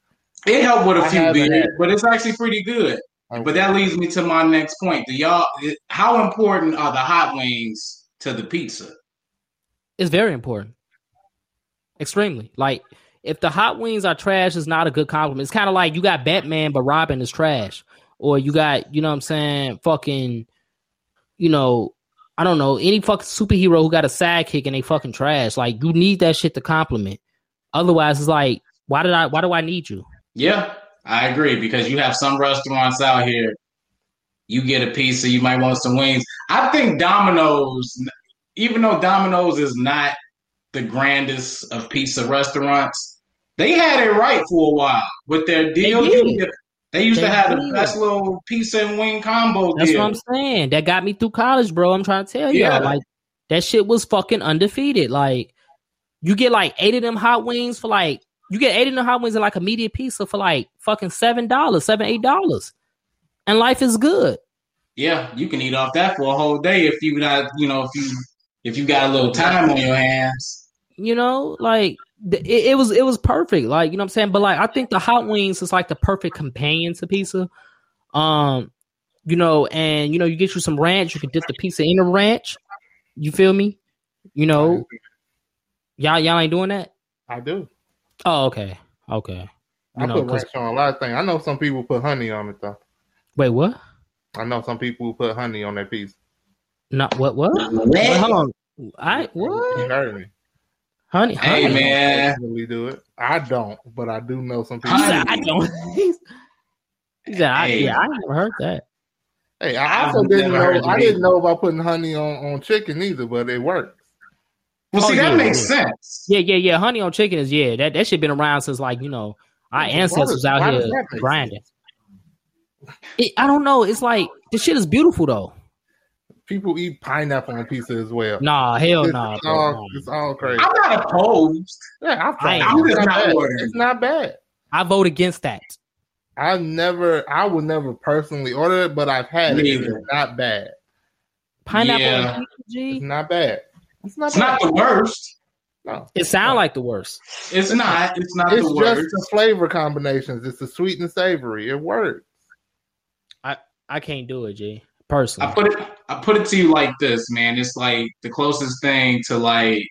it helped with a I few haven't had beers, but it's actually pretty good. But that leads me to my next point. Do y'all? How important are the hot wings to the pizza? It's very important. Extremely. Like if the hot wings are trash, it's not a good compliment. It's kind of like you got Batman, but Robin is trash, or you got you know what I'm saying, fucking, you know, I don't know any fucking superhero who got a sidekick and they fucking trash. Like you need that shit to compliment. Otherwise, it's like why did I? Why do I need you? Yeah, I agree because you have some restaurants out here. You get a pizza, you might want some wings. I think Domino's, even though Domino's is not the grandest of pizza restaurants, they had it right for a while with their deal. get- They used They to have the did. best little pizza and wing combo That's deal. what I'm saying. That got me through college, bro. I'm trying to tell you, Yeah. like that shit was fucking undefeated. Like you get like eight of them hot wings for like you get eight of them hot wings and like a media pizza for like fucking seven dollars, seven eight dollars, and life is good. yeah, you can eat off that for a whole day if you not, you know, if you if you got a little time on your hands. You know, like it, it was it was perfect. Like you know what I'm saying. But like I think the hot wings is like the perfect companion to pizza. Um, you know, and you know you get you some ranch. You can dip the pizza in the ranch. You feel me? You know, y'all y'all ain't doing that. I do. Oh, okay, okay. I You know, put 'cause- ranch on a lot of things. I know some people put honey on it though. wait, what? I know some people put honey on their pizza. Not what? What? Wait, hold on. I You what? heard me. Honey, Hey honey. man, Really do it. I don't, but I do know some He people. said, I don't. he said, I, Hey. yeah, I never heard that. Hey, I I've also didn't know. I it. didn't know about putting honey on, on chicken either, but it works. well, Oh, see that yeah, makes yeah. sense. Yeah, yeah, yeah. Honey on chicken is yeah. That that shit been around since like you know our Why ancestors does- out here grinding. It, I don't know. It's like the shit is beautiful though. People eat pineapple on pizza as well. Nah, hell it's, nah. it's bro, all, nah. it's all crazy. I'm not opposed. Yeah, I've tried. I it. ain't- It's I'm not just not bad. ordering. It's not bad. I vote against that. I never, I would never personally order it, but I've had it. It's not bad. Pineapple Yeah. and pizza, It's not bad. It's not It's bad. not the worst. no. It sound like the worst. It's not. It's not It's the just worst. the flavor combinations. It's the sweet and savory. It works. I I can't do it, G. I Personally. put it. I put it to you like this, man. It's like the closest thing to like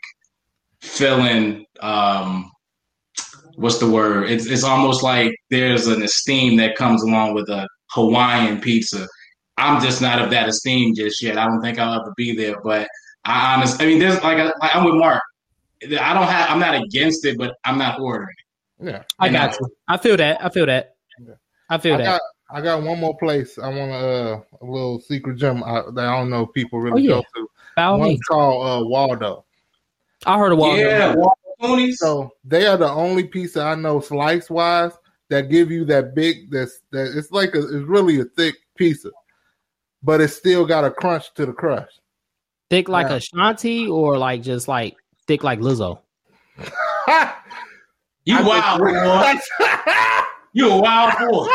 feeling. Um, what's the word? It's it's almost like there's an esteem that comes along with a Hawaiian pizza. I'm just not of that esteem just yet. I don't think I'll ever be there. But I honestly, I mean, there's like, I- like I'm with Mark. I don't have. I'm not against it, but I'm not ordering. it. Yeah. I And got I- you. I feel that. I feel that. I feel I that. Got I got one more place I want to uh, a little secret gem uh, that I don't know if people really Oh, yeah. go to. By all One's means. called uh, Waldo. I heard of Waldo. Yeah, Waldo Cooney's. So they are the only pizza I know slice wise that give you that big that's that it's like a, it's really a thick pizza, but it's still got a crunch to the crust. Thick like Yeah. Ashanti or like just like thick like Lizzo. <laughs> you wild boy. <laughs> You a wild boy.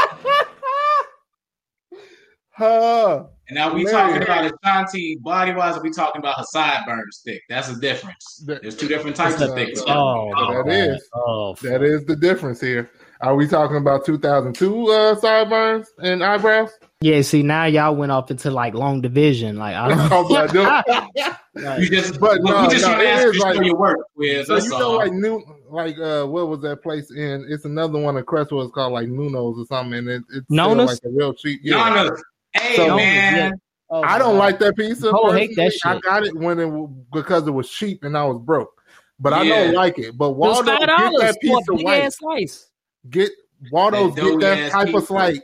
Huh. And now we Man. talking about Ashanti body wise, we talking about her sideburns thick? That's a difference. There's two different types of thick. Oh, that my is. Oh, That is the difference here. Are we talking about 2002 uh, sideburns and eyebrows? Yeah, see now y'all went off into like long division. Like I Oh, don't <laughs> my God. <laughs> You just, <laughs> But look, no, we just no, trying to it ask is you to like- your work, Wiz. So you know, all. like new, like uh, what was that place in? It's another one in Crestwood. It's called like Nuno's or something, and it, it's still Nona's? like a real cheap. Yeah, Yana, hey So- man, Oh, I don't God. like that pizza. Oh, hate that personally. I got it when it w- because it was cheap and I was broke. But I don't like it. But Waldo, get that pizza a big ass slice. Get Waldo's That get that doughy-ass type of slice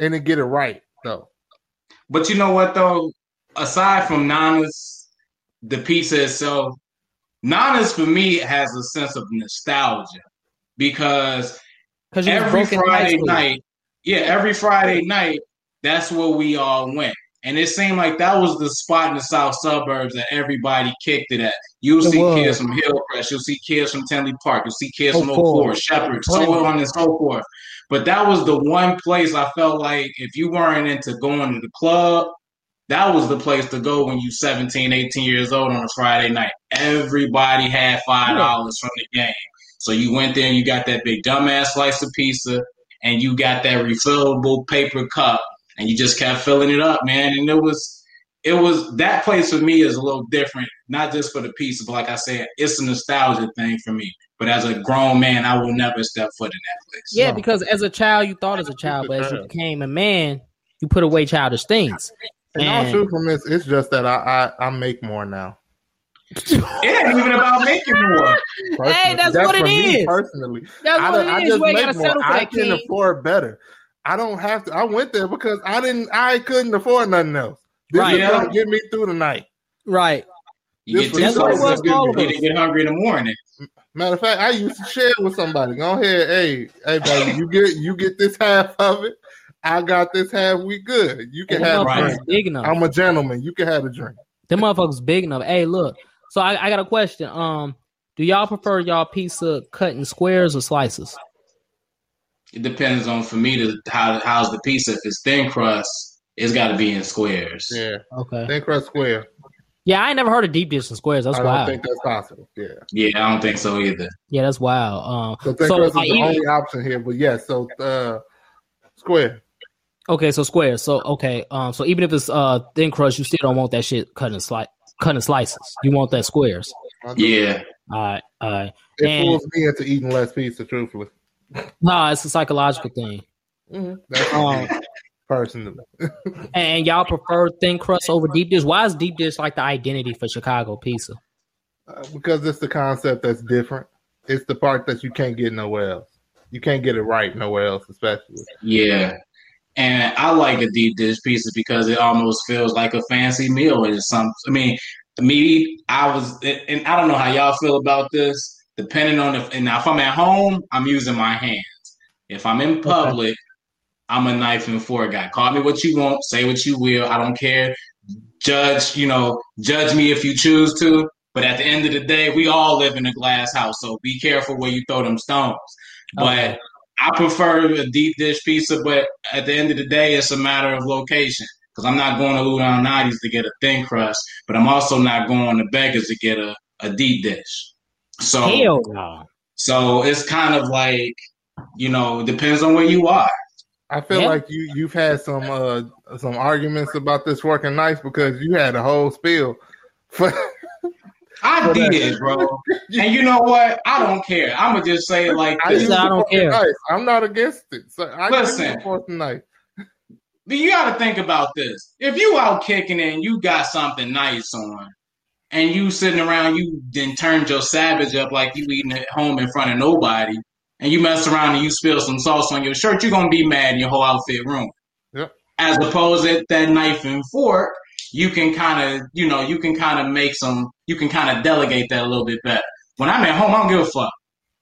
and then get it right though. But you know what though? Aside from Nana's, the pizza itself, Nana's for me has a sense of nostalgia because Because you was every broke in high Friday night, yeah, every Friday night, that's where we all went. And it seemed like that was the spot in the south suburbs that everybody kicked it at. You'll It see was. kids from Hillcrest, you'll see kids from Tinley Park, you'll see kids oh, from Oak Forest. Shepard, so on and so forth. But that was the one place I felt like if you weren't into going to the club, that was the place to go when you 17, 18 years old on a Friday night. Everybody had five dollars from the game. So you went there and you got that big dumbass slice of pizza and you got that refillable paper cup and you just kept filling it up, man. And it was it was that place for me is a little different, not just for the pizza, but like I said, it's a nostalgia thing for me. But as a grown man, I will never step foot in that place. Yeah, No. because as a child you thought as a child, but as you became a man, you put away childish things. And all And- truthfulness, it's just that I, I I make more now. <laughs> It ain't even about making more. Personally. that's what it for me is. Personally, That's I, what don't- I it is. just You make gotta more. settle for I can afford better. I don't have to. I went there because I didn't. I couldn't afford nothing else. This Right. is gonna get me through the night. Right. You This get was too what it was for you didn't get hungry in the morning. Matter of fact, I used to share with somebody. Go ahead, hey, hey, baby, you get you get this half of it. I got this half. We good. You can And have a drink. big enough. I'm a gentleman. You can have a drink. Them motherfuckers big enough. Hey, look. So I, I got a question. Um, do y'all prefer y'all pizza cut in squares or slices? It depends on for me to how how's the pizza. If it's thin crust, it's got to be in squares. Yeah, Okay. thin crust square. Yeah, I ain't never heard of deep dish in squares. That's wild. I don't think that's possible. Yeah, Yeah, I don't think so either. yeah, that's wild. Um, so thin So, crust is like, the even- only option here. But yes, so uh, square. okay, so square. So okay, um, so even if it's uh thin crust, you still don't want that shit cut in slice, cut in slices. You want that squares. Yeah, All right, all right. It And- fools me into eating less pizza. Truthfully, Nah, it's a psychological thing. that's Um, personally. and y'all prefer thin crust over deep dish. Why is deep dish like the identity for Chicago pizza? Uh, because it's the concept that's different. It's the part that you can't get nowhere else. You can't get it right nowhere else, especially. yeah. And I like a deep dish pizza because it almost feels like a fancy meal. It's some. I mean, me, I was, and I don't know how y'all feel about this. Depending on if, and now if I'm at home, I'm using my hands. If I'm in public, I'm a knife and fork guy. Call me what you want, say what you will. I don't care. Judge, you know, judge me if you choose to. But at the end of the day, we all live in a glass house, so be careful where you throw them stones. But I prefer a deep dish pizza. But at the end of the day, it's a matter of location. Because I'm not going to Lou Malnati's to get a thin crust, but I'm also not going to Beggars to get a, a deep dish. So Hell no. so it's kind of like, you know, depends on where you are. I feel Yeah. like you you've had some uh some arguments about this working nice because you had a whole spiel. For, I For that. did, bro. <laughs> And you know what? I don't care. I'm gonna just say it like I, this. use I don't care. Knife. I'm not against it. So I Listen. use the working knife. But you got to think about this. If you out kicking and you got something nice on, and you sitting around, you then turned your savage up like you eating at home in front of nobody, and you mess around and you spill some sauce on your shirt, you're gonna be mad in your whole outfit room. Yep. As opposed to that knife and fork, you can kind of, you know, you can kind of make some, you can kind of delegate that a little bit better. When I'm at home, I don't give a fuck.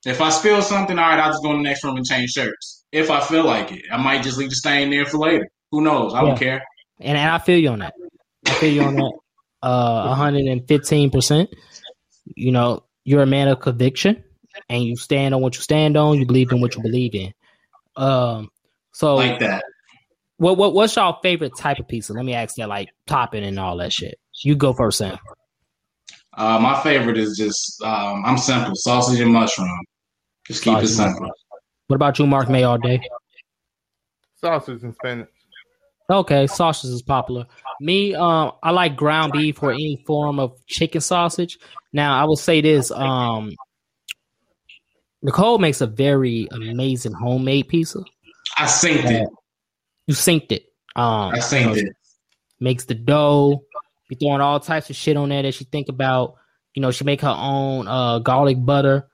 If I spill something, all right, I'll just go in the next room and change shirts. If I feel like it, I might just leave the stain there for later. Who knows? I don't care. And, and I feel you on that. I feel you on that. Uh, 115%. You know, you're a man of conviction and you stand on what you stand on. You believe in what you believe in. Um, so Like that. what, what, what's y'all favorite type of pizza? Let me ask that, like topping and all that shit. You go first, Sam. Uh, my favorite is just um, I'm simple, sausage and mushroom. Just keep it Sausage and simple. What about you, Mark May, all day? Sausage and spinach. Okay, sausage is popular. Me, um, I like ground beef or any form of chicken sausage. Now, I will say this: um, Nicole makes a very amazing homemade pizza. I synced it. You synced it. Um, I synced you know, it. Makes the dough. Be throwing all types of shit on there that she think about. You know, she make her own uh, garlic butter.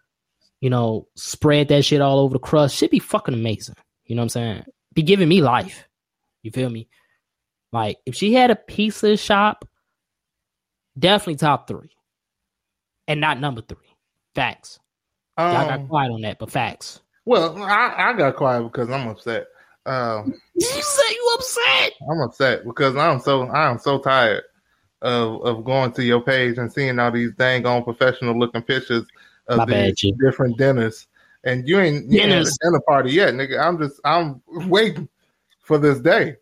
You know, spread that shit all over the crust. Should be fucking amazing. You know what I'm saying? Be giving me life. You feel me? Like if she had a pizza shop, definitely top three, and not number three. Facts. Y'all got Um, quiet on that, but facts. well, I, I got quiet because I'm upset. Um, You say you upset? I'm upset because I'm so I'm so tired of of going to your page and seeing all these dang on professional looking pictures of My these bad, different dinners. And you ain't, you ain't had a dinner party yet, nigga. I'm just I'm waiting for this day.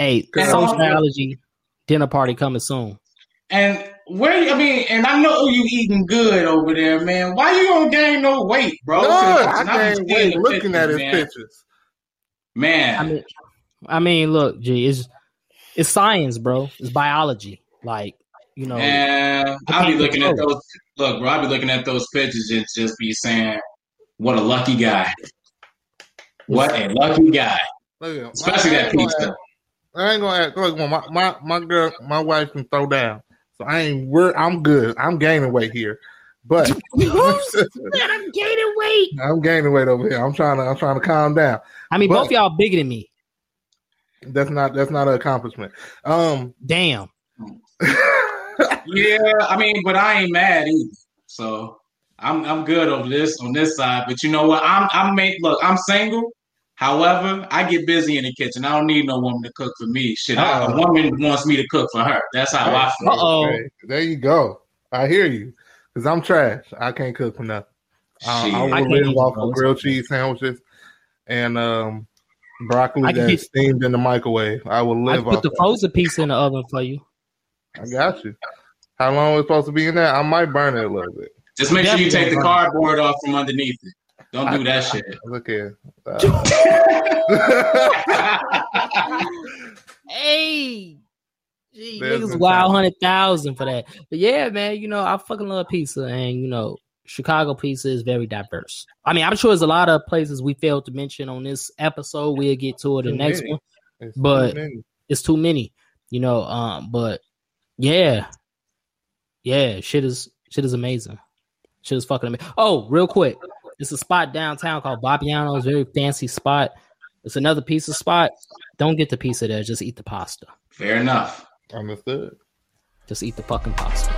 Hey, Cause sociology dinner party coming soon. And where you- I mean, and I know you eating good over there, man. Why you don't gain no weight, bro? No, 'Cause I I've been can't seeing wait the looking at his man. pictures. Man, I mean, I mean, look, G, it's it's science, bro. It's biology. Like, you know, And I I'll be looking at those. Look, bro, I'll be looking at those pictures and just be saying, "What a lucky guy! What a lucky guy!" Especially that ain't gonna pizza. Act- I ain't gonna act like my, my my girl, my wife can throw down. So I ain't. We're, I'm good. I'm gaining weight here, but <laughs> I'm gaining weight. I'm gaining weight over here. I'm trying to. I'm trying to calm down. I mean, But- both y'all bigger than me. That's not. That's not an accomplishment. Um. Damn. <laughs> Yeah, I mean, but I ain't mad either. So I'm I'm good on this on this side. But you know what? I'm I'm make look. I'm single. However, I get busy in the kitchen. I don't need no woman to cook for me. Shit, I, a woman wants me to cook for her. That's how I feel. Uh-oh. Okay, There you go. I hear you. Cause I'm trash. I can't cook for nothing. I, I Shit. I will can't live either, off bro. of grilled cheese sandwiches and um broccoli that's get- steamed in the microwave. I will live I live put off. the that. frozen pizza in the oven for you. I got you. How long is it supposed to be in there? I might burn it a little bit. Just make sure you take the cardboard off from underneath it. Don't do that shit. Look here. Uh, <laughs> Hey. Gee, There's niggas wild hundred thousand for that. But yeah, man, you know, I fucking love pizza and you know, Chicago pizza is very diverse. I mean, I'm sure there's a lot of places we failed to mention on this episode. We'll get to it the next many. one. it's But- too. It's too many, you know. Um, but yeah, yeah, shit is shit is amazing. Shit is fucking amazing. Oh, real quick, it's a spot downtown called Maggiano's. Very fancy spot. It's another pizza spot. Don't get the pizza there. Just eat the pasta. Fair enough. Understood. Just eat the fucking pasta.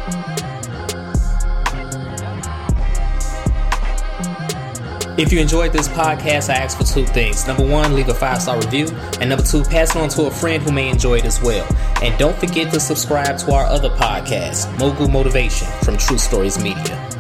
If you enjoyed this podcast, I ask for two things. Number one, leave a five star review. And number two, pass it on to a friend who may enjoy it as well. And don't forget to subscribe to our other podcast, Mogul Motivation from True Stories Media.